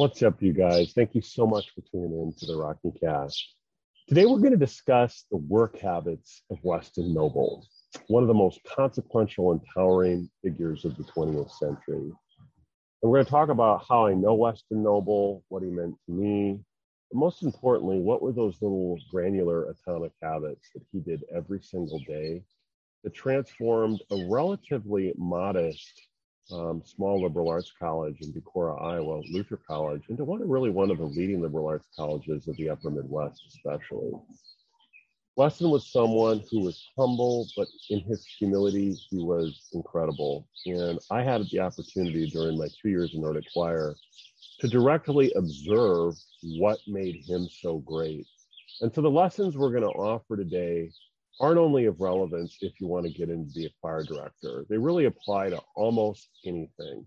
What's up, you guys? Thank you so much for tuning in to the Rocking Cast. Today, we're going to discuss the work habits of Weston Noble, one of the most consequential and towering figures of the 20th century. And we're going to talk about how I know Weston Noble, what he meant to me, but most importantly, what were those little granular atomic habits that he did every single day that transformed a relatively modest um, small liberal arts college in Decorah, Iowa, Luther College, into one really one of the leading liberal arts colleges of the upper Midwest, especially. Weston was someone who was humble, but in his humility, he was incredible. And I had the opportunity during my two years in Nordic Choir to directly observe what made him so great. And so the lessons we're going to offer today aren't only of relevance if you want to get into a choir director. They really apply to almost anything.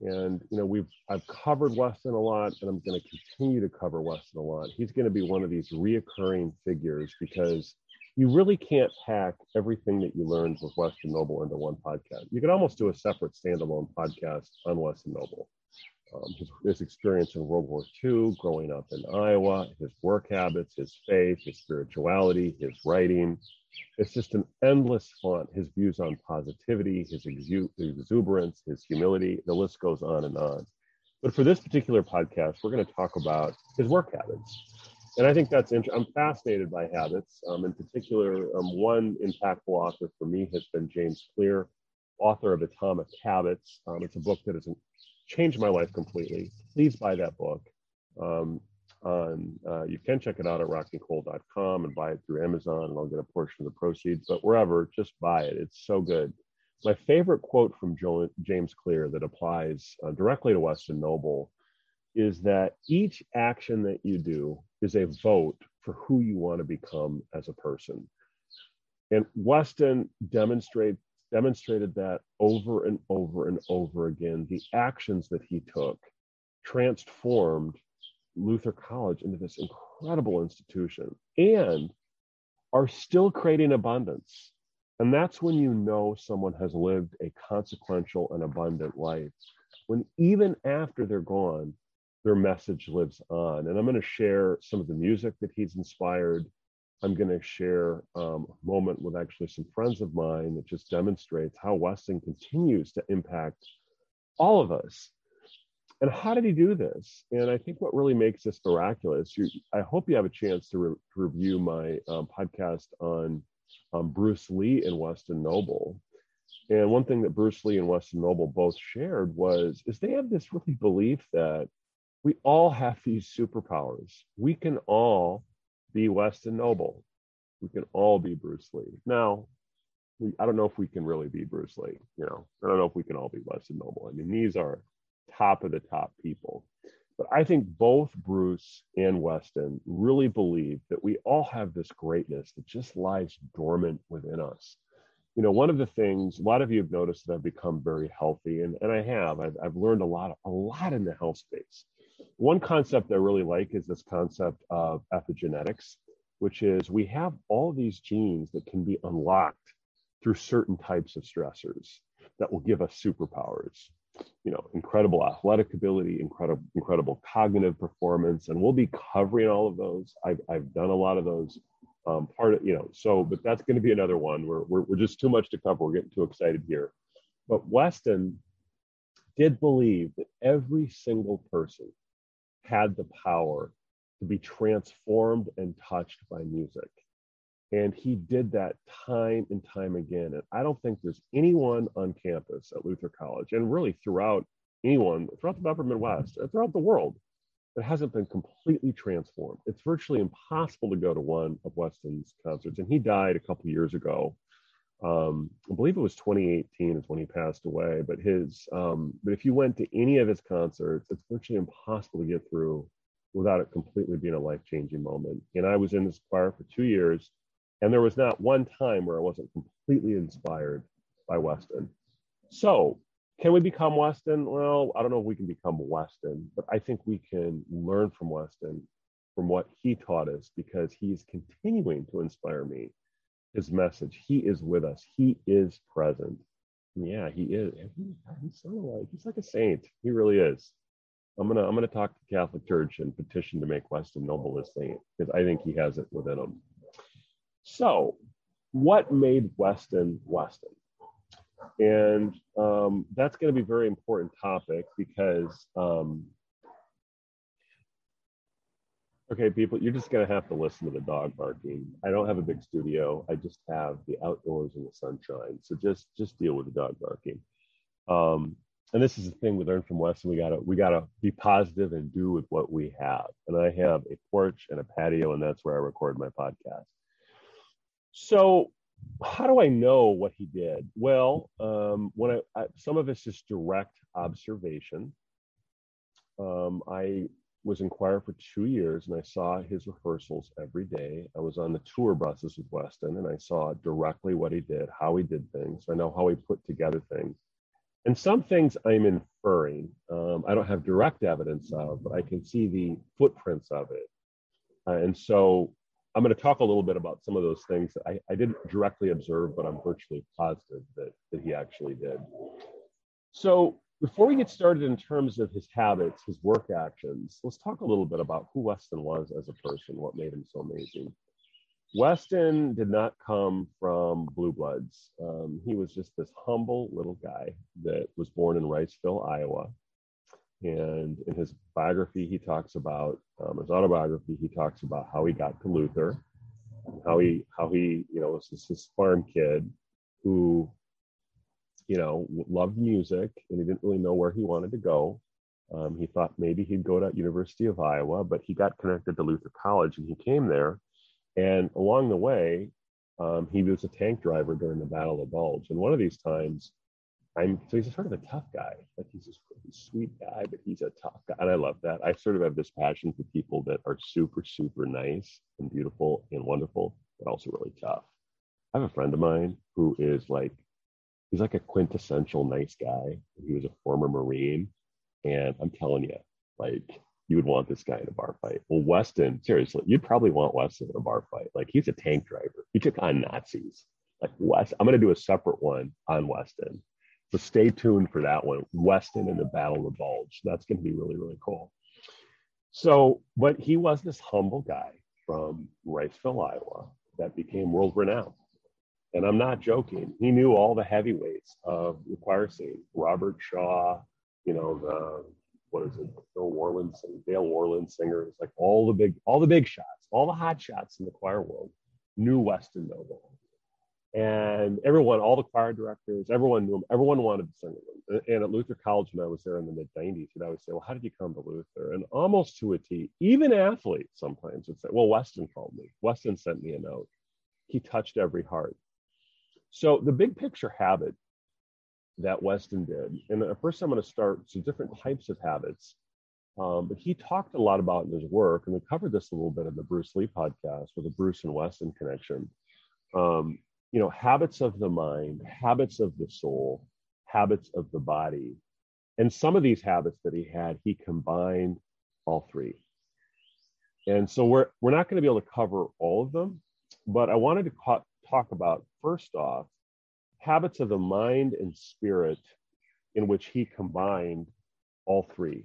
And you know, we've I've covered Weston a lot, and I'm going to continue to cover Weston a lot. He's going to be one of these reoccurring figures because you really can't pack everything that you learned with Weston Noble into one podcast. You could almost do a separate standalone podcast on Weston Noble um, his, his, experience in World War II, growing up in Iowa, his work habits, his faith, his spirituality, his writing. It's just an endless font. His views on positivity, his exu- exuberance, his humility, the list goes on and on. But for this particular podcast, we're going to talk about his work habits. And I think that's interesting. I'm fascinated by habits. Um, in particular, um, one impactful author for me has been James Clear, author of Atomic Habits. Um, it's a book that is changed my life completely. Please buy that book. Um, uh, you can check it out at rockingcoal.com and buy it through Amazon, and I'll get a portion of the proceeds. But wherever, just buy it. It's so good. My favorite quote from jo- James Clear that applies uh, directly to Weston Noble is that each action that you do is a vote for who you want to become as a person. And Weston demonstrates demonstrated that over and over and over again. The actions that he took transformed Luther College into this incredible institution and are still creating abundance. And that's when you know someone has lived a consequential and abundant life. When even after they're gone, their message lives on. And I'm going to share some of the music that he's inspired, I'm going to share um, a moment with actually some friends of mine that just demonstrates how Weston continues to impact all of us. And how did he do this? And I think what really makes this miraculous, you, I hope you have a chance to, re- to review my um, podcast on um, Bruce Lee and Weston Noble. And one thing that Bruce Lee and Weston Noble both shared was is they have this really belief that we all have these superpowers. We can all be Weston Noble. We can all be Bruce Lee. Now, we, I don't know if we can really be Bruce Lee. You know, I don't know if we can all be Weston Noble. I mean, these are top of the top people. But I think both Bruce and Weston really believe that we all have this greatness that just lies dormant within us. You know, one of the things a lot of you have noticed that I've become very healthy, and, and I have. I've, I've learned a lot, a lot in the health space. One concept I really like is this concept of epigenetics, which is we have all these genes that can be unlocked through certain types of stressors that will give us superpowers. You know, incredible athletic ability, incredible, incredible cognitive performance, and we'll be covering all of those. I've, I've done a lot of those. Um, part of, you know, so, but that's going to be another one. We're, we're, we're just too much to cover. We're getting too excited here. But Weston did believe that every single person had the power to be transformed and touched by music. And he did that time and time again. And I don't think there's anyone on campus at Luther College, and really throughout anyone, throughout the upper Midwest, throughout the world, that hasn't been completely transformed. It's virtually impossible to go to one of Weston's concerts. And he died a couple years ago. Um, I believe it was 2018 is when he passed away. But his, um, but if you went to any of his concerts, it's virtually impossible to get through without it completely being a life changing moment. And I was in this choir for two years, and there was not one time where I wasn't completely inspired by Weston. So, can we become Weston? Well, I don't know if we can become Weston, but I think we can learn from Weston, from what he taught us, because he's continuing to inspire me. His message, he is with us, he is present. Yeah, he is. He, he's so like he's like a saint. He really is. I'm gonna I'm gonna talk to the Catholic Church and petition to make Weston Noble a saint because I think he has it within him. So, what made Weston Weston? And um, that's going to be a very important topic because, um, okay, people, you're just to have to listen to the dog barking. I don't have a big studio. I just have the outdoors and the sunshine. So just just deal with the dog barking. Um, and this is the thing we learned from Weston. We gotta we gotta be positive and do with what we have. And I have a porch and a patio, and that's where I record my podcast. So how do I know what he did? Well, um, when I, I, some of it's just direct observation. Um, I was in choir for two years and I saw his rehearsals every day. I was on the tour buses with Weston and I saw directly what he did, how he did things. I know how he put together things. And some things I'm inferring. Um, I don't have direct evidence of, but I can see the footprints of it. Uh, and so I'm going to talk a little bit about some of those things that I, I didn't directly observe, but I'm virtually positive that, that he actually did. So before we get started in terms of his habits, his work actions, let's talk a little bit about who Weston was as a person, what made him so amazing. Weston did not come from blue bloods. Um, he was just this humble little guy that was born in Riceville, Iowa. And in his biography, he talks about um, his autobiography. He talks about how he got to Luther, how he how he you know was this, this farm kid who you know loved music and he didn't really know where he wanted to go. Um, he thought maybe he'd go to University of Iowa, but he got connected to Luther College and he came there. And along the way, um, he was a tank driver during the Battle of Bulge. And one of these times, I'm so he's sort of a tough guy. Like he's this sweet guy, but he's a tough guy. And I love that. I sort of have this passion for people that are super, super nice and beautiful and wonderful, but also really tough. I have a friend of mine who is like, he's like a quintessential nice guy. He was a former Marine. And I'm telling you, like, you would want this guy in a bar fight. Well, Weston, seriously, you'd probably want Weston in a bar fight. Like, he's a tank driver. He took on Nazis. Like, West, I'm going to do a separate one on Weston so stay tuned for that one. Weston and the Battle of the Bulge. That's going to be really, really cool. So, but he was this humble guy from Riceville, Iowa, that became world renowned. And I'm not joking. He knew all the heavyweights of the choir scene. Robert Shaw, you know, the what is it, Bill Warland, Dale Warland singers, like all the big, all the big shots, all the hot shots in the choir world knew Weston Noble and everyone, all the choir directors, everyone knew him. Everyone wanted to sing with him. And at Luther College, when I was there in the mid 90s, you'd always say, Well, how did you come to Luther? And almost to a T, even athletes sometimes would say, Well, Weston called me. Weston sent me a note. He touched every heart. So the big picture habit that Weston did, and first I'm going to start some different types of habits. Um, but he talked a lot about in his work, and we covered this a little bit in the Bruce Lee podcast with the Bruce and Weston connection. Um, you know, habits of the mind, habits of the soul, habits of the body. And some of these habits that he had, he combined all three. And so we're, we're not going to be able to cover all of them, but I wanted to ca- talk about first off habits of the mind and spirit in which he combined all three.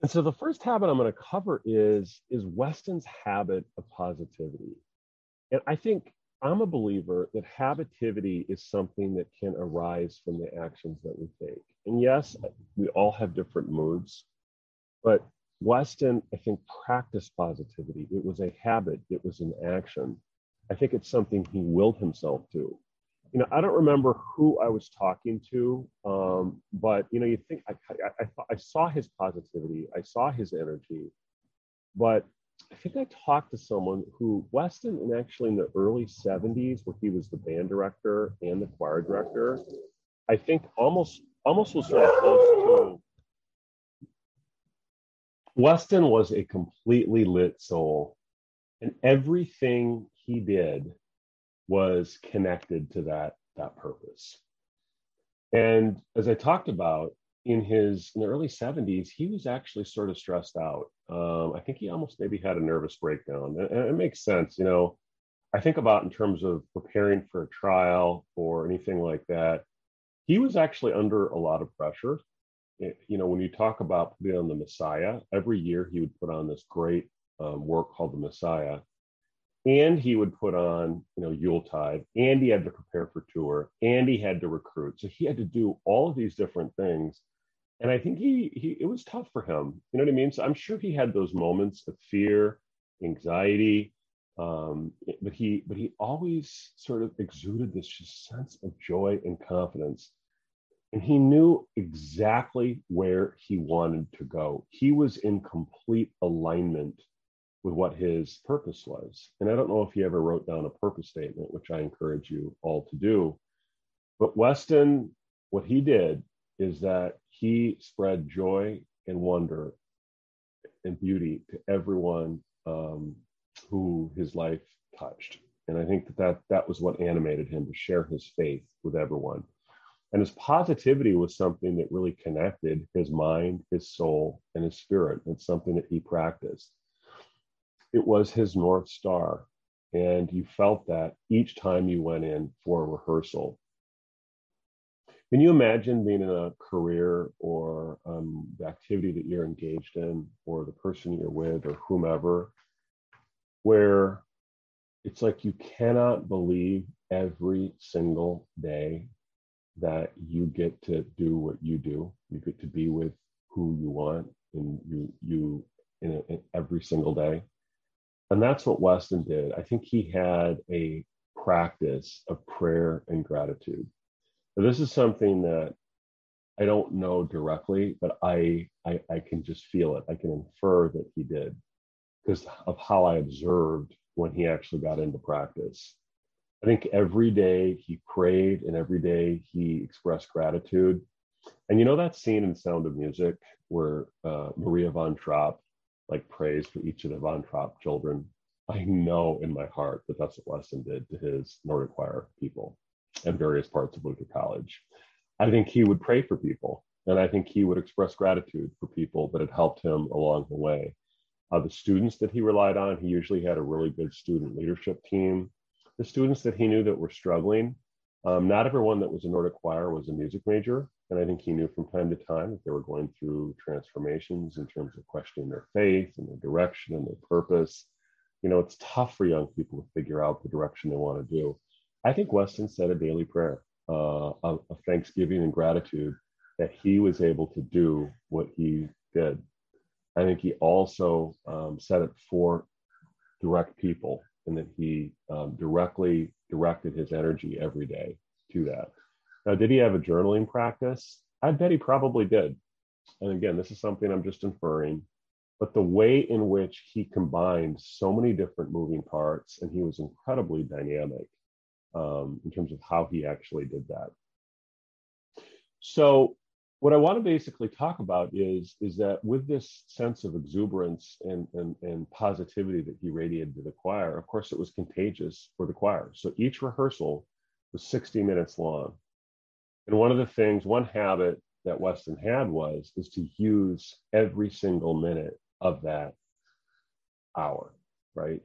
And so the first habit I'm going to cover is, is Weston's habit of positivity. And I think I'm a believer that habitivity is something that can arise from the actions that we take. And yes, we all have different moods, but Weston, I think, practiced positivity. It was a habit, it was an action. I think it's something he willed himself to you know, I don't remember who I was talking to, um, but you know, you think I, I, I, I saw his positivity, I saw his energy, but I think I talked to someone who Weston, and actually in the early 70s, where he was the band director and the choir director, I think almost almost was sort of close to Weston was a completely lit soul, and everything he did was connected to that that purpose. And as I talked about in his in the early 70s, he was actually sort of stressed out. Um, I think he almost maybe had a nervous breakdown, and, and it makes sense. You know, I think about in terms of preparing for a trial or anything like that. He was actually under a lot of pressure. It, you know, when you talk about putting on the Messiah, every year he would put on this great um, work called the Messiah, and he would put on you know yuletide and he had to prepare for tour and he had to recruit. So he had to do all of these different things. And i think he he it was tough for him. You know what i mean? So i'm sure he had those moments of fear anxiety um, but he but he always sort of exuded this just sense of joy and confidence and he knew exactly where he wanted to go he was in complete alignment with what his purpose was. And I don't know if he ever wrote down a purpose statement, which I encourage you all to do. But Weston, what he did is that he spread joy and wonder and beauty to everyone um, who his life touched. And I think that, that that was what animated him to share his faith with everyone. And his positivity was something that really connected his mind, his soul, and his spirit. It's something that he practiced it was his North Star. And you felt that each time you went in for a rehearsal. Can you imagine being in a career or um, the activity that you're engaged in, or the person you're with, or whomever, where it's like you cannot believe every single day that you get to do what you do. You get to be with who you want, and you you in, a, in every single day. And that's what Weston did. I think he had a practice of prayer and gratitude. Now, this is something that I don't know directly, but I, I, I can just feel it. I can infer that he did because of how I observed when he actually got into practice. I think every day he prayed and every day he expressed gratitude. And you know that scene in Sound of Music where uh, Maria von Trapp like prays for each of the Von Trapp children. I know in my heart that that's what Weston did to his Nordic choir people and various parts of Luther College. I think he would pray for people, and I think he would express gratitude for people that had helped him along the way. Uh, the students that he relied on, he usually had a really good student leadership team. The students that he knew that were struggling, um, not everyone that was a Nordic choir was a music major. And I think he knew from time to time that they were going through transformations in terms of questioning their faith and their direction and their purpose. You know, it's tough for young people to figure out the direction they want to do. I think Weston said a daily prayer uh, of, of thanksgiving and gratitude that he was able to do what he did. I think he also um, said it for direct people and that he um, directly directed his energy every day to that. Now, did he have a journaling practice? I bet he probably did. And again, this is something I'm just inferring, but the way in which he combined so many different moving parts and he was incredibly dynamic um, in terms of how he actually did that. So, what I want to basically talk about is, is that with this sense of exuberance and, and, and positivity that he radiated to the choir, of course, it was contagious for the choir. So each rehearsal was 60 minutes long. And one of the things, one habit that Weston had was is to use every single minute of that hour, right?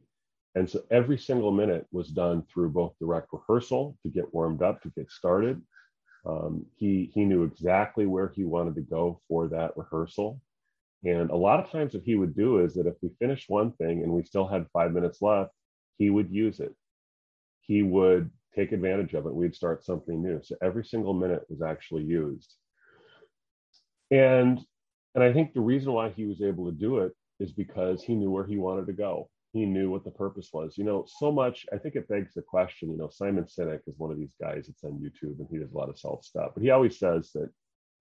And so every single minute was done through both direct rehearsal to get warmed up, to get started. Um, he he knew exactly where he wanted to go for that rehearsal. And a lot of times, what he would do is that if we finished one thing and we still had five minutes left, he would use it. He would take advantage of it. We'd start something new. So every single minute was actually used. And and I think the reason why he was able to do it is because he knew where he wanted to go. He knew what the purpose was. You know, so much, I think it begs the question, you know, Simon Sinek is one of these guys that's on YouTube and he does a lot of self stuff. But he always says that,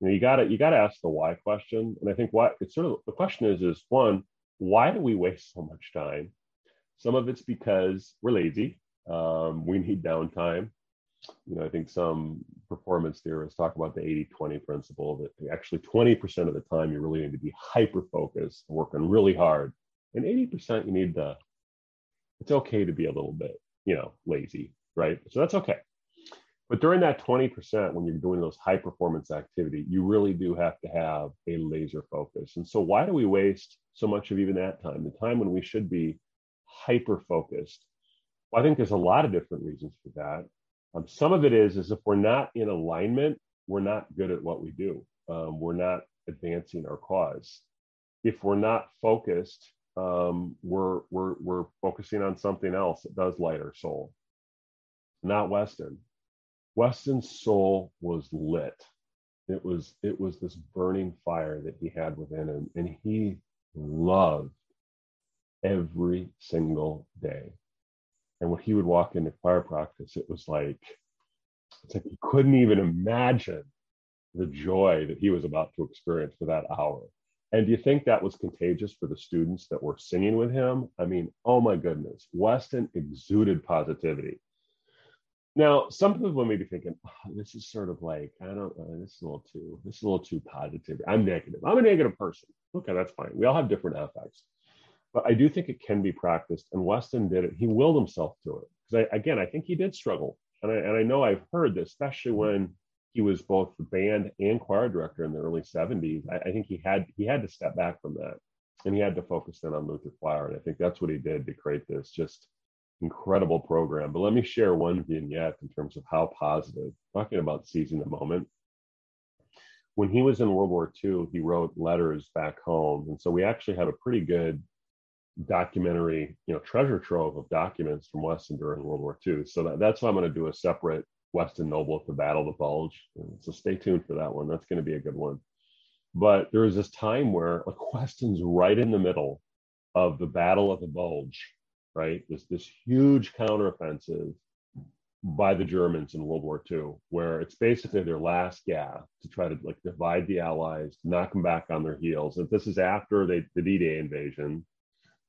you know, you gotta you gotta ask the why question. And I think why it's sort of the question is is one, why do we waste so much time? Some of it's because we're lazy. Um, we need downtime. You know, I think some performance theorists talk about the 80 20 principle that actually 20% of the time you really need to be hyper focused, working really hard. And 80% you need to, it's okay to be a little bit, you know, lazy, right? So that's okay. But during that 20%, when you're doing those high performance activity, you really do have to have a laser focus. And so why do we waste so much of even that time, the time when we should be hyper focused? Well, I think there's a lot of different reasons for that. Um, some of it is, is if we're not in alignment, we're not good at what we do. Um, we're not advancing our cause. If we're not focused, um, we're, we're, we're focusing on something else that does light our soul. Not Weston. Weston's soul was lit. It was it was this burning fire that he had within him, and he loved every single day. And when he would walk into choir practice, it was like it's like he couldn't even imagine the joy that he was about to experience for that hour. And do you think that was contagious for the students that were singing with him? I mean, oh my goodness, Weston exuded positivity. Now, some people may be thinking, oh, this is sort of like, I don't know, this is a little too, this is a little too positive. I'm negative. I'm a negative person. Okay, that's fine. We all have different affects. But I do think it can be practiced. And Weston did it. He willed himself to it. Because again, I think he did struggle. And I, and I know I've heard this, especially when he was both the band and choir director in the early 70s. I, I think he had he had to step back from that. And he had to focus then on Luther Choir. And I think that's what he did to create this just incredible program. But let me share one vignette in terms of how positive, talking about seizing the moment. When he was in World War II, he wrote letters back home. And so we actually have a pretty good documentary, you know, treasure trove of documents from Weston during World War II. So that, that's why I'm going to do a separate Weston Noble at the Battle of the Bulge. So stay tuned for that one. That's going to be a good one. But there was this time where like Weston's right in the middle of the Battle of the Bulge right? This this huge counteroffensive by the Germans in World War II, where it's basically their last gasp to try to like divide the Allies, knock them back on their heels. And this is after they, the D-Day invasion,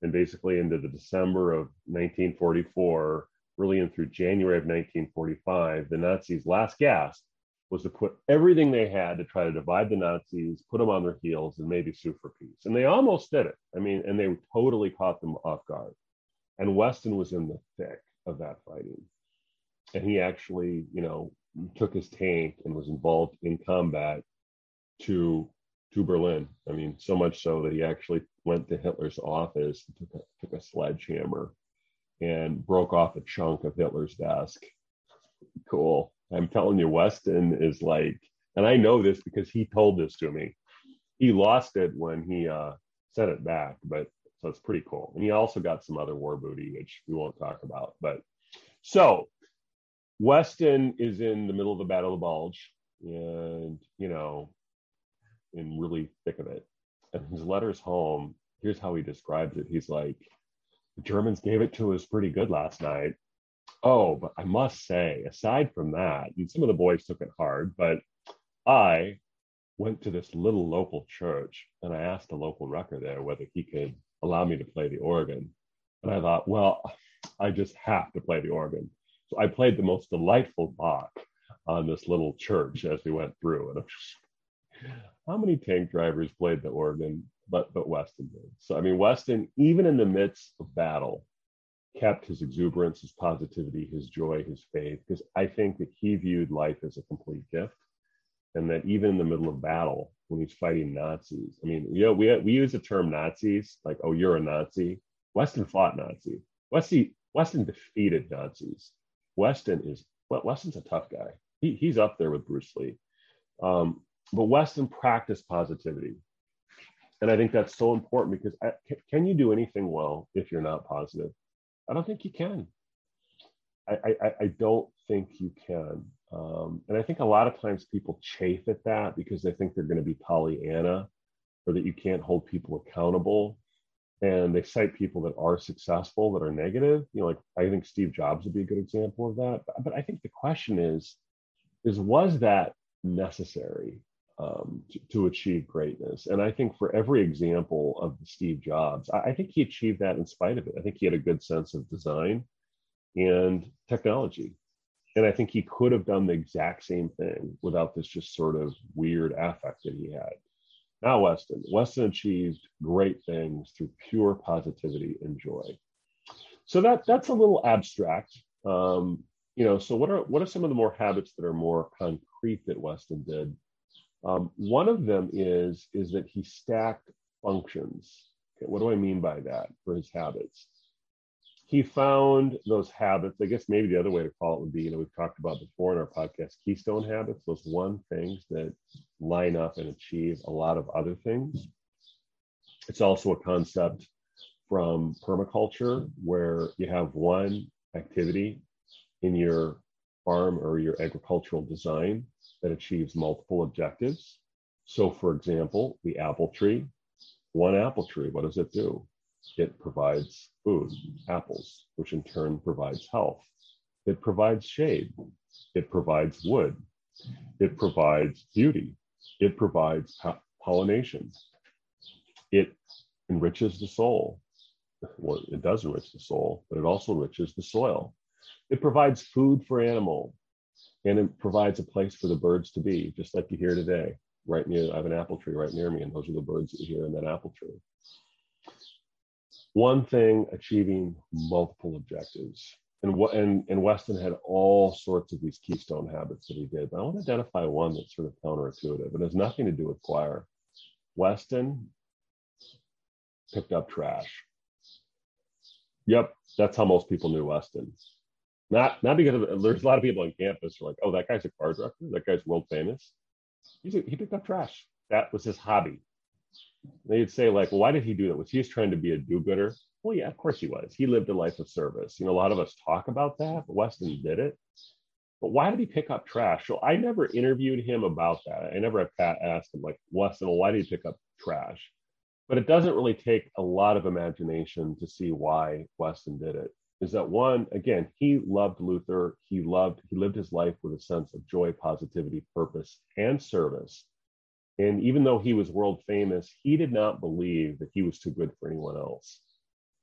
and basically into the December of 1944, really in through January of 1945, the Nazis' last gasp was to put everything they had to try to divide the Nazis, put them on their heels, and maybe sue for peace. And they almost did it. I mean, and they totally caught them off guard. And Weston was in the thick of that fighting. And he actually, you know, took his tank and was involved in combat to to Berlin. I mean, so much so that he actually went to Hitler's office, took a, took a sledgehammer, and broke off a chunk of Hitler's desk. Cool. I'm telling you, Weston is like, and I know this because he told this to me. He lost it when he uh, sent it back, but so it's pretty cool. And he also got some other war booty, which we won't talk about. But so Weston is in the middle of the Battle of the Bulge and, you know, in really thick of it. And his letters home, here's how he describes it. He's like, Germans gave it to us pretty good last night. Oh, but I must say, aside from that, some of the boys took it hard, but I went to this little local church and I asked the local rector there whether he could allow me to play the organ. And I thought, well, I just have to play the organ. So I played the most delightful Bach on this little church as we went through. And how many tank drivers played the organ? But but Weston did. So I mean, Weston, even in the midst of battle, kept his exuberance, his positivity, his joy, his faith, because I think that he viewed life as a complete gift and that even in the middle of battle, when he's fighting Nazis, I mean, you know, we we use the term Nazis, like, oh, you're a Nazi. Weston fought Nazi. Weston Weston defeated Nazis. Weston is Weston's a tough guy. He, he's up there with Bruce Lee. Um, but Weston practiced positivity. And I think that's so important because can you do anything well if you're not positive? I don't think you can. I, I, I don't think you can. Um, and I think a lot of times people chafe at that because they think they're going to be Pollyanna or that you can't hold people accountable. And they cite people that are successful that are negative. You know, like I think Steve Jobs would be a good example of that. But, but I think the question is, is was that necessary? Um, to, to, achieve greatness. And I think for every example of Steve Jobs, I, I, think he achieved that in spite of it. I think he had a good sense of design and technology. And I think he could have done the exact same thing without this just sort of weird affect that he had. Now, Weston. Weston achieved great things through pure positivity and joy. So that that's a little abstract. Um, you know, so what are what are some of the more habits that are more concrete that Weston did? Um, one of them is is that he stacked functions. Okay, what do I mean by that for his habits? He found those habits. I guess maybe the other way to call it would be, you know, we've talked about before in our podcast, keystone habits. Those one things that line up and achieve a lot of other things. It's also a concept from permaculture where you have one activity in your farm or your agricultural design that achieves multiple objectives. So, for example, the apple tree, one apple tree, what does it do? It provides food, apples, which in turn provides health. It provides shade. It provides wood. It provides beauty. It provides pollination. It enriches the soul. Well, it does enrich the soul, but it also enriches the soil. It provides food for animal and it provides a place for the birds to be, just like you hear today. Right near, I have an apple tree right near me, and those are the birds that you hear in that apple tree. One thing achieving multiple objectives. And, and, and Weston had all sorts of these keystone habits that he did. But I want to identify one that's sort of counterintuitive. It has nothing to do with choir. Weston picked up trash. Yep, that's how most people knew Weston. Not not because of, there's a lot of people on campus who are like, oh, that guy's a car director. That guy's world famous. He's a, he picked up trash. That was his hobby. They'd say like, well, why did he do that? Was he just trying to be a do-gooder? Well, yeah, of course he was. He lived a life of service. You know, a lot of us talk about that, but Weston did it. But why did he pick up trash? So I never interviewed him about that. I never asked him like, Weston, well, why did he pick up trash? But it doesn't really take a lot of imagination to see why Weston did it is that one again he loved luther. He loved he lived his life with a sense of joy positivity purpose and service. And even though he was world famous he did not believe that he was too good for anyone else.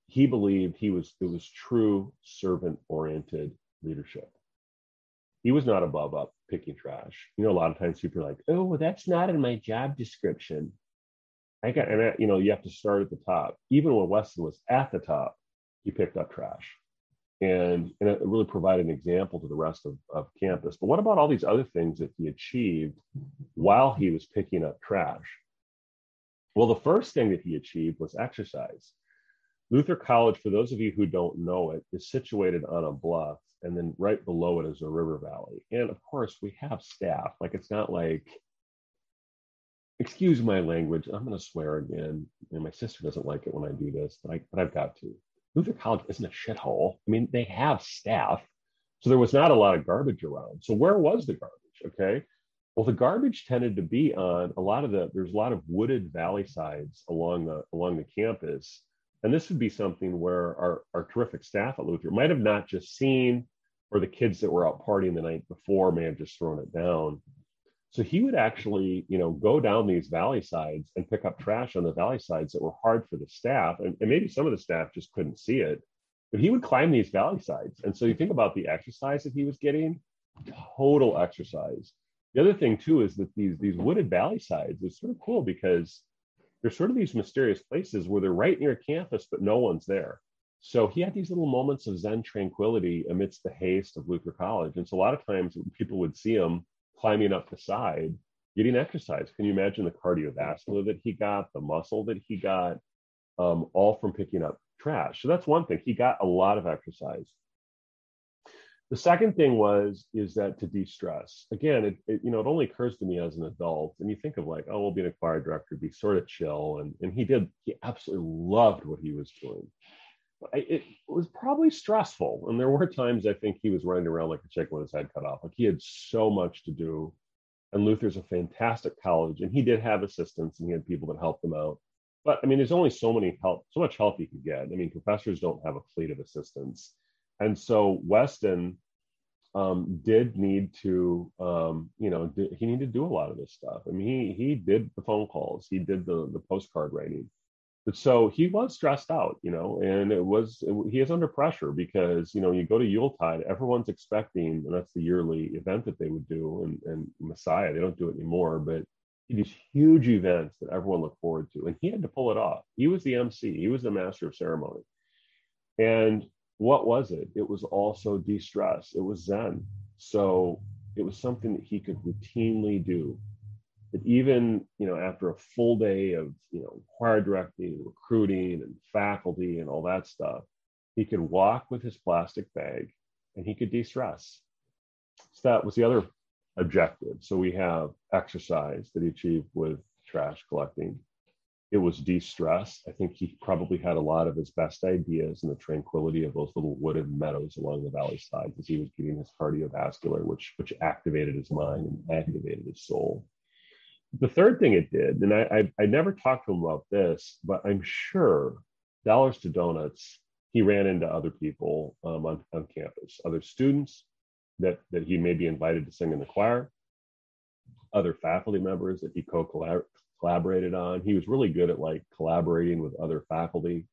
He believed he was it was true servant oriented leadership. He was not above up picking trash. You know a lot of times people are like oh that's not in my job description. I got and I, you know you have to start at the top. Even when weston was at the top he picked up trash and, and it really provided an example to the rest of, of campus. But what about all these other things that he achieved while he was picking up trash? Well, the first thing that he achieved was exercise. Luther College, for those of you who don't know it, is situated on a bluff, and then right below it is a river valley. And of course, we have staff. Like it's not like, excuse my language, I'm going to swear again. And my sister doesn't like it when I do this, but, I, but I've got to. Luther College isn't a shithole. I mean, they have staff. So there was not a lot of garbage around. So where was the garbage? Okay. Well, the garbage tended to be on a lot of the there's a lot of wooded valley sides along the along the campus. And this would be something where our, our terrific staff at Luther might have not just seen, or the kids that were out partying the night before may have just thrown it down. So he would actually, you know, go down these valley sides and pick up trash on the valley sides that were hard for the staff. And, and, maybe some of the staff just couldn't see it, but he would climb these valley sides. And so you think about the exercise that he was getting, total exercise. The other thing too is that these these wooded valley sides is sort of cool because there's sort of these mysterious places where they're right near campus, but no one's there. So he had these little moments of Zen tranquility amidst the haste of Luther College. And so a lot of times people would see him climbing up the side, getting exercise. Can you imagine the cardiovascular that he got, the muscle that he got, um, all from picking up trash? So that's one thing. He got a lot of exercise. The second thing was is that to de-stress. Again, it, it, you know it only occurs to me as an adult, and you think of like, oh, we'll be a choir director, be sort of chill, and and he did. He absolutely loved what he was doing it was probably stressful. And there were times I think he was running around like a chicken with his head cut off. Like he had so much to do. And Luther's a fantastic college, and he did have assistants and he had people that helped him out. But I mean, there's only so many help, so much help you can get. I mean, professors don't have a fleet of assistants. And so Weston um, did need to, um, you know, he needed to do a lot of this stuff. I mean, he he did the phone calls, he did the the postcard writing. So he was stressed out, you know, and it was it, he is under pressure because you know you go to Yuletide, everyone's expecting, and that's the yearly event that they would do, and and Messiah they don't do it anymore, but these huge events that everyone looked forward to, and he had to pull it off. He was the MC, he was the master of ceremony, and what was it? It was also de-stress. It was Zen. So it was something that he could routinely do. That even, you know, after a full day of, you know, choir directing, recruiting, and faculty and all that stuff, he could walk with his plastic bag and he could de-stress. So that was the other objective. So we have exercise that he achieved with trash collecting it was de-stress. I think he probably had a lot of his best ideas in the tranquility of those little wooded meadows along the valley sides as he was getting his cardiovascular, which which activated his mind and activated his soul. The third thing it did, and I, I, I never talked to him about this, but I'm sure dollars to donuts, he ran into other people um, on, on campus, other students that that he may be invited to sing in the choir, other faculty members that he co collaborated on. He was really good at like collaborating with other faculty.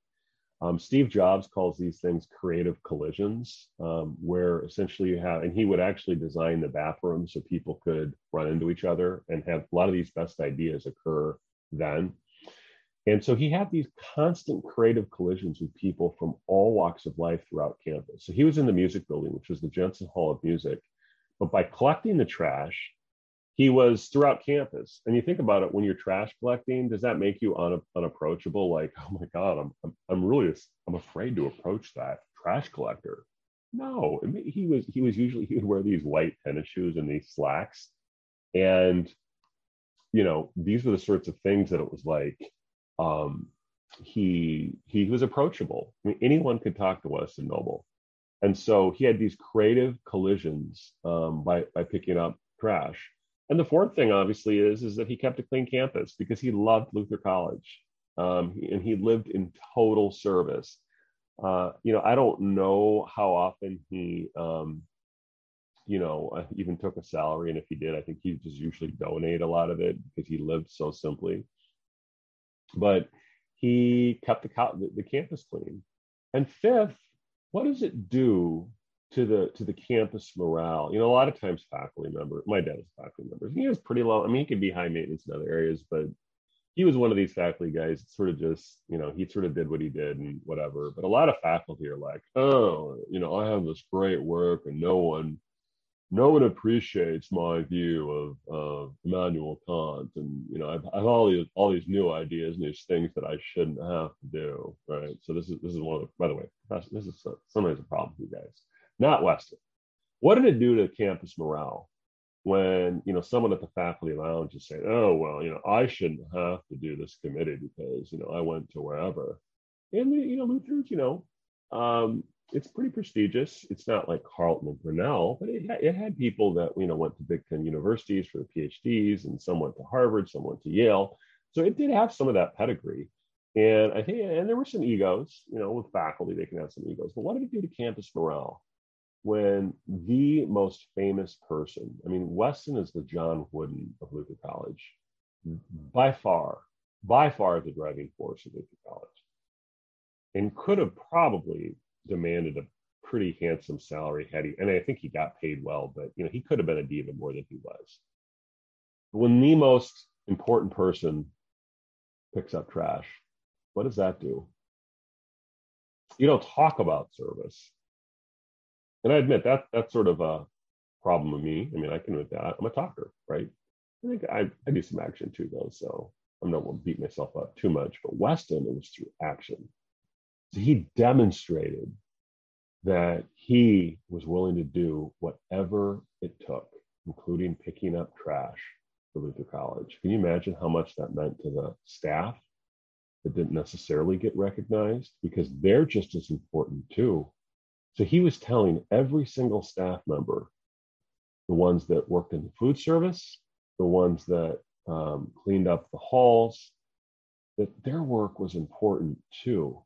Um, Steve Jobs calls these things creative collisions, um, where essentially you have, and he would actually design the bathroom so people could run into each other and have a lot of these best ideas occur then. And so he had these constant creative collisions with people from all walks of life throughout campus. So he was in the music building, which was the Jenson Hall of Music. But by collecting the trash he was throughout campus. And you think about it, when you're trash collecting, does that make you un- unapproachable? Like, oh my God, I'm, I'm, I'm really, I'm afraid to approach that trash collector. No, he was, he was usually, he would wear these white tennis shoes and these slacks. And, you know, these were the sorts of things that it was like, um, he, he was approachable. I mean, anyone could talk to Weston Noble. And so he had these creative collisions um, by, by picking up trash and the fourth thing, obviously, is is that he kept a clean campus because he loved Luther College, um, and he lived in total service. Uh, you know, I don't know how often he, um, you know, uh, even took a salary, and if he did, I think he just usually donate a lot of it because he lived so simply. But he kept the, the, the campus clean. And fifth, what does it do to the to the campus morale. You know, a lot of times faculty member, my dad was faculty member. He was pretty low. I mean, he could be high maintenance in other areas, but he was one of these faculty guys that sort of just, you know, he sort of did what he did and whatever. But a lot of faculty are like, oh, you know, I have this great work and no one no one appreciates my view of uh, Immanuel Kant, and you know, I've, I've all these all these new ideas and these things that I shouldn't have to do, right? So this is this is one of the. By the way, this is sometimes a problem for you guys not Weston. What did it do to campus morale when you know someone at the faculty lounge is saying, "Oh well, you know, I shouldn't have to do this committee because you know I went to wherever," and you know Luther's, you know, um, it's pretty prestigious. It's not like Carleton and Grinnell, but it, it had people that you know went to Big Ten universities for the PhDs, and some went to Harvard, some went to Yale. So it did have some of that pedigree. And I think, and there were some egos, you know, with faculty, they can have some egos. But what did it do to campus morale? When the most famous person, I mean, Weston is the John Wooden of Luther College, by far, by far the driving force of Luther College, and could have probably demanded a pretty handsome salary had he, and I think he got paid well, but you know, he could have been a diva more than he was. When the most important person picks up trash, what does that do? You don't talk about service and I admit that that's sort of a problem with me. I mean, I can admit that. I'm a talker, right? I think I, I do some action too, though. So I'm not going to beat myself up too much. But Weston, it was through action. So he demonstrated that he was willing to do whatever it took, including picking up trash for Luther College. Can you imagine how much that meant to the staff that didn't necessarily get recognized? Because they're just as important too so he was telling every single staff member, the ones that worked in the food service, the ones that um, cleaned up the halls, that their work was important too,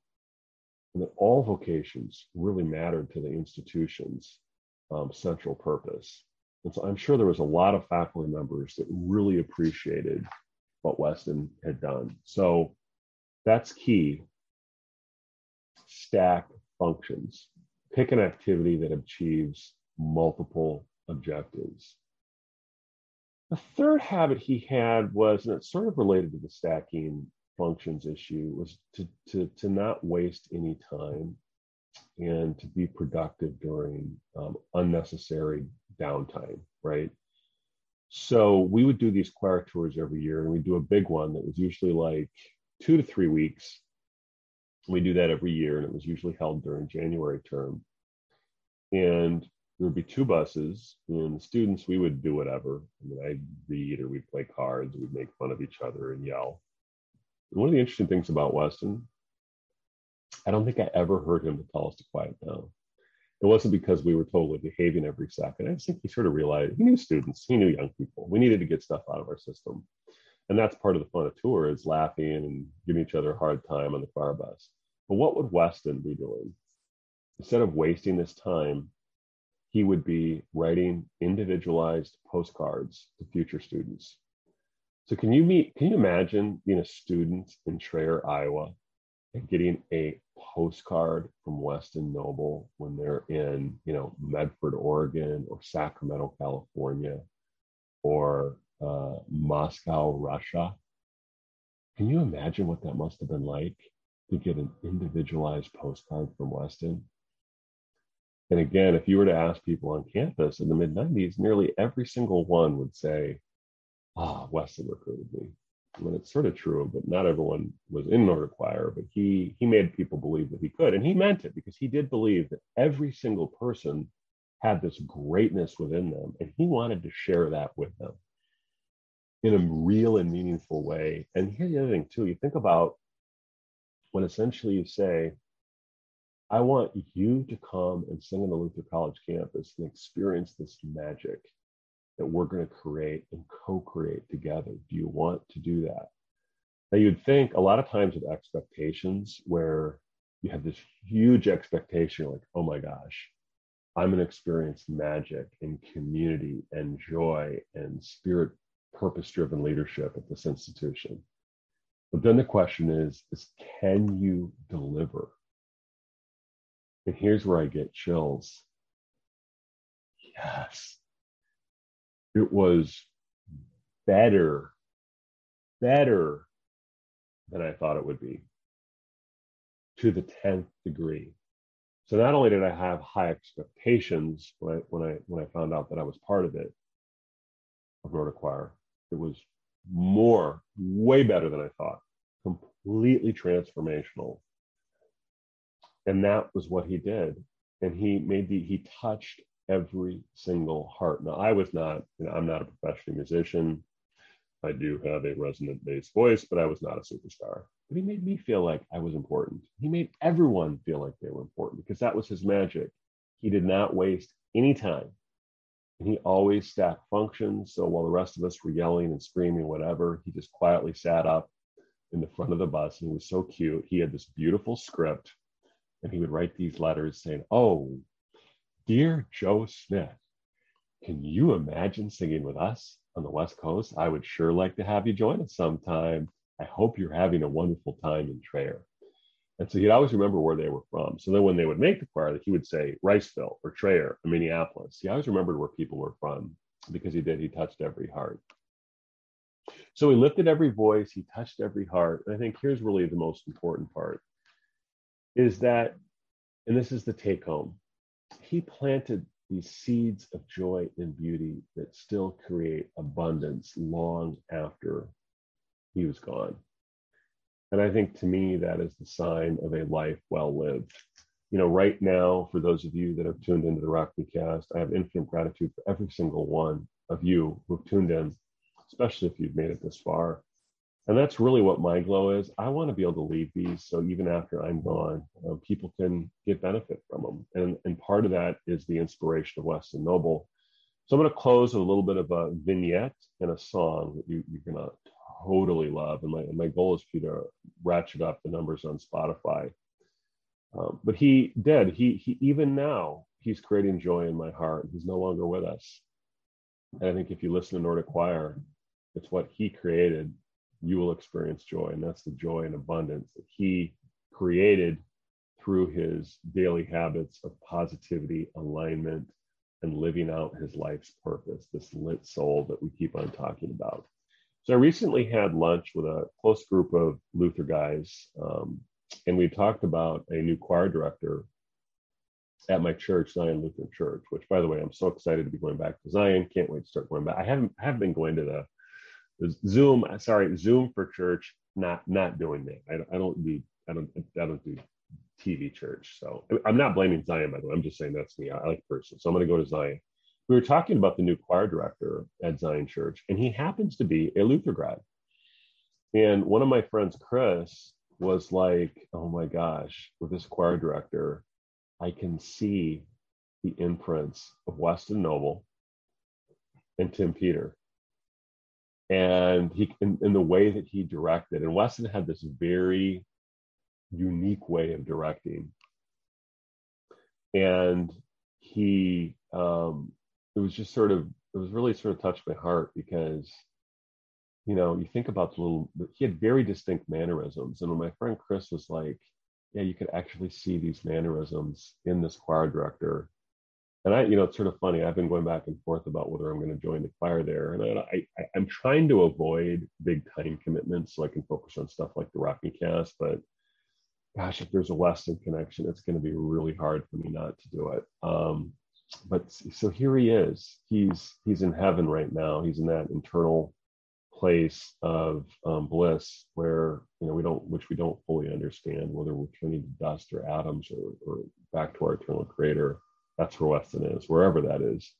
and that all vocations really mattered to the institution's um, central purpose. And so I'm sure there was a lot of faculty members that really appreciated what Weston had done. So that's key. Stack functions. Pick an activity that achieves multiple objectives. The third habit he had was, and it's sort of related to the stacking functions issue, was to, to, to not waste any time and to be productive during um, unnecessary downtime, right? So we would do these choir tours every year, and we'd do a big one that was usually like two to three weeks. We do that every year, and it was usually held during January term. And there would be two buses, and the students, we would do whatever. I mean, I'd read or we'd play cards, we'd make fun of each other and yell. And one of the interesting things about Weston, I don't think I ever heard him tell us to quiet down. It wasn't because we were totally behaving every second. I just think he sort of realized he knew students, he knew young people. We needed to get stuff out of our system. And that's part of the fun of tour is laughing and giving each other a hard time on the car bus. But what would Weston be doing? Instead of wasting this time, he would be writing individualized postcards to future students. So can you meet, can you imagine being a student in Traer, Iowa, and getting a postcard from Weston Noble when they're in, you know, Medford, Oregon, or Sacramento, California, or uh, Moscow, Russia? Can you imagine what that must have been like to get an individualized postcard from Weston? And again, if you were to ask people on campus in the mid 90s, nearly every single one would say, Ah, oh, Weston recruited me. I mean, it's sort of true, but not everyone was in Nordic Choir, but he he made people believe that he could. And he meant it because he did believe that every single person had this greatness within them, and he wanted to share that with them in a real and meaningful way. And here's the other thing, too. You think about when essentially you say, I want you to come and sing on the Luther College campus and experience this magic that we're going to create and co create together. Do you want to do that? Now, you'd think a lot of times with expectations where you have this huge expectation, like, oh my gosh, I'm going to experience magic and community and joy and spirit purpose driven leadership at this institution. But then the question is, is can you deliver? And here's where I get chills. Yes. It was better, better than I thought it would be to the 10th degree. So not only did I have high expectations when I when I when I found out that I was part of it, of Nordic Choir, it was more, way better than I thought, completely transformational. And that was what he did. And he made the he touched every single heart. Now i was not you know i'm not a professional musician. I do have a resonant bass voice but i was not a superstar. But he made me feel like i was important. He made everyone feel like they were important because that was his magic. He did not waste any time and he always stacked functions so while the rest of us were yelling and screaming whatever he just quietly sat up in the front of the bus and he was so cute he had this beautiful script and he would write these letters saying, Oh, dear Joe Smith, can you imagine singing with us on the West Coast? I would sure like to have you join us sometime. I hope you're having a wonderful time in Traer. And so he'd always remember where they were from. So then when they would make the choir, he would say Riceville or Traer or Minneapolis. He always remembered where people were from because he did. He touched every heart. So he lifted every voice, he touched every heart. And I think here's really the most important part is that, and this is the take home, he planted these seeds of joy and beauty that still create abundance long after he was gone. And I think to me, that is the sign of a life well lived. You know, right now, for those of you that have tuned into the Rock Rocky Cast, I have infinite gratitude for every single one of you who've tuned in, especially if you've made it this far. And that's really what my glow is. I want to be able to leave these so even after I'm gone, uh, people can get benefit from them. And, and part of that is the inspiration of Weston Noble. So I'm going to close with a little bit of a vignette and a song that you, you're going to totally love. And my, my goal is for you to ratchet up the numbers on Spotify. Um, but he did. He, he even now he's creating joy in my heart. He's no longer with us. And I think if you listen to Nordic Choir, it's what he created. You will experience joy, and that's the joy and abundance that he created through his daily habits of positivity, alignment, and living out his life's purpose, this lit soul that we keep on talking about. So I recently had lunch with a close group of Luther guys, um, and we talked about a new choir director at my church, Zion Lutheran Church. Which, by the way, I'm so excited to be going back to Zion. Can't wait to start going back. I haven't have been going to the, the Zoom. Sorry, Zoom for church. Not not doing that. I, I don't do I don't I don't do TV church. So I'm not blaming Zion, by the way. I'm just saying that's me. I like person. So I'm going to go to Zion. We were talking about the new choir director at Zion Church, and he happens to be a Luther grad. And one of my friends, Chris, was like, oh my gosh, with this choir director, I can see the imprints of Weston Noble and Tim Peter. And he in, in the way that he directed, and Weston had this very unique way of directing. And he, um, it was just sort of, it was really sort of touched my heart because, you know, you think about the little, he had very distinct mannerisms. And when my friend Chris was like, yeah, you could actually see these mannerisms in this choir director. And I, you know, it's sort of funny. I've been going back and forth about whether I'm going to join the choir there, and I, I, I'm trying to avoid big time commitments so I can focus on stuff like the Rocking Cast. But gosh, if there's a Weston connection, it's going to be really hard for me not to do it. Um, but so here he is. He's he's in heaven right now. He's in that internal place of um, bliss where you know we don't, which we don't fully understand, whether we're turning to dust or atoms or, or back to our eternal Creator. That's where Weston is, wherever that is.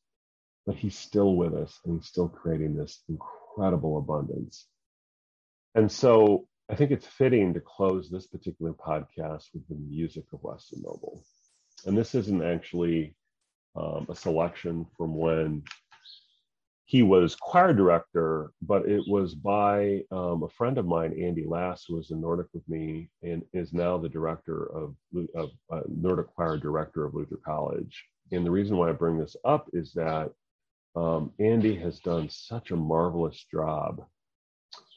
But he's still with us, and he's still creating this incredible abundance. And so I think it's fitting to close this particular podcast with the music of Weston Noble. And this isn't actually um, a selection from when he was choir director, but it was by um, a friend of mine, Andy Last, who was in Nordic with me and is now the director of, of uh, Nordic choir director of Luther College. And the reason why I bring this up is that um, Andy has done such a marvelous job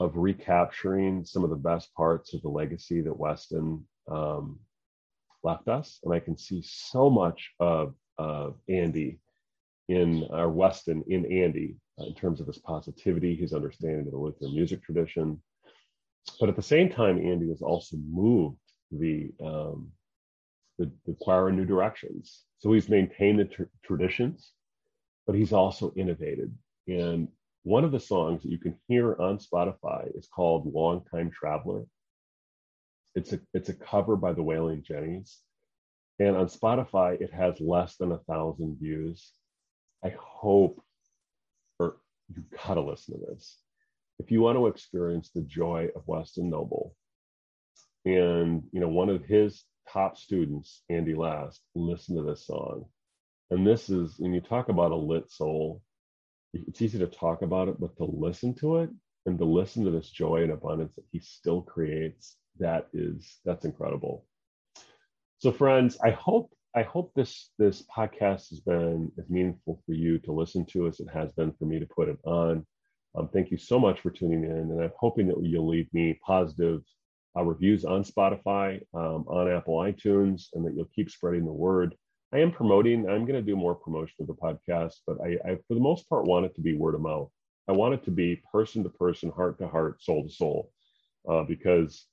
of recapturing some of the best parts of the legacy that Weston um, left us. And I can see so much of, of Andy in our Weston in Andy uh, in terms of his positivity, his understanding of the Lutheran music tradition. But at the same time, Andy has also moved the, um, the, the choir in new directions. So he's maintained the tr- traditions, but he's also innovated. And one of the songs that you can hear on Spotify is called Long Time Traveler. It's a it's a cover by the Wailin' Jennys. And on Spotify, it has less than a thousand views. I hope or you gotta listen to this. If you want to experience the joy of Weston Noble, and you know, one of his top students, Andy Last, listen to this song. And this is when you talk about a lit soul, it's easy to talk about it, but to listen to it and to listen to this joy and abundance that he still creates, that is that's incredible. So, friends, I hope I hope this this podcast has been as meaningful for you to listen to as it has been for me to put it on. Um, thank you so much for tuning in, and I'm hoping that you'll leave me positive uh, reviews on Spotify, um, on Apple iTunes, and that you'll keep spreading the word. I am promoting. I'm going to do more promotion of the podcast, but I, I, for the most part, want it to be word of mouth. I want it to be person to person, heart to heart, soul to soul, uh, because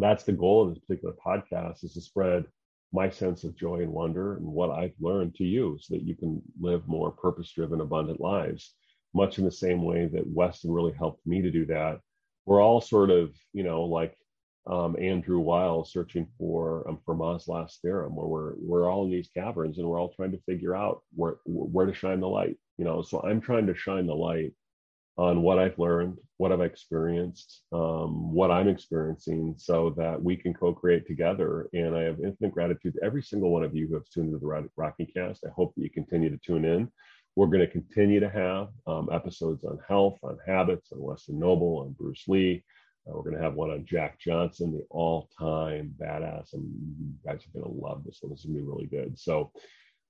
that's the goal of this particular podcast is to spread my sense of joy and wonder and what I've learned to you so that you can live more purpose driven, abundant lives, much in the same way that Weston really helped me to do that. We're all sort of, you know, like um, Andrew Wiles searching for um, Fermat's last theorem, where we're we're all in these caverns and we're all trying to figure out where where to shine the light. You know, so I'm trying to shine the light on what I've learned, what I've experienced, um, what I'm experiencing, so that we can co-create together. And I have infinite gratitude to every single one of you who have tuned into the Rocky Cast. I hope that you continue to tune in. We're going to continue to have um, episodes on health, on habits, on Weston Noble, on Bruce Lee. Uh, we're going to have one on Jack Johnson, the all time badass. And you guys are going to love this one. This is going to be really good. So,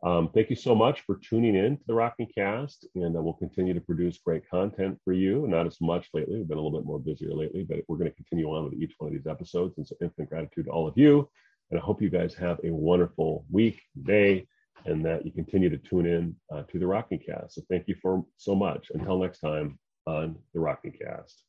Um, thank you so much for tuning in to the Rocking Cast, and uh, we'll continue to produce great content for you. Not as much lately; we've been a little bit more busier lately, but we're going to continue on with each one of these episodes. And so, infinite gratitude to all of you, and I hope you guys have a wonderful week, day, and that you continue to tune in uh, to the Rocking Cast. So, thank you for so much. Until next time on the Rocking Cast.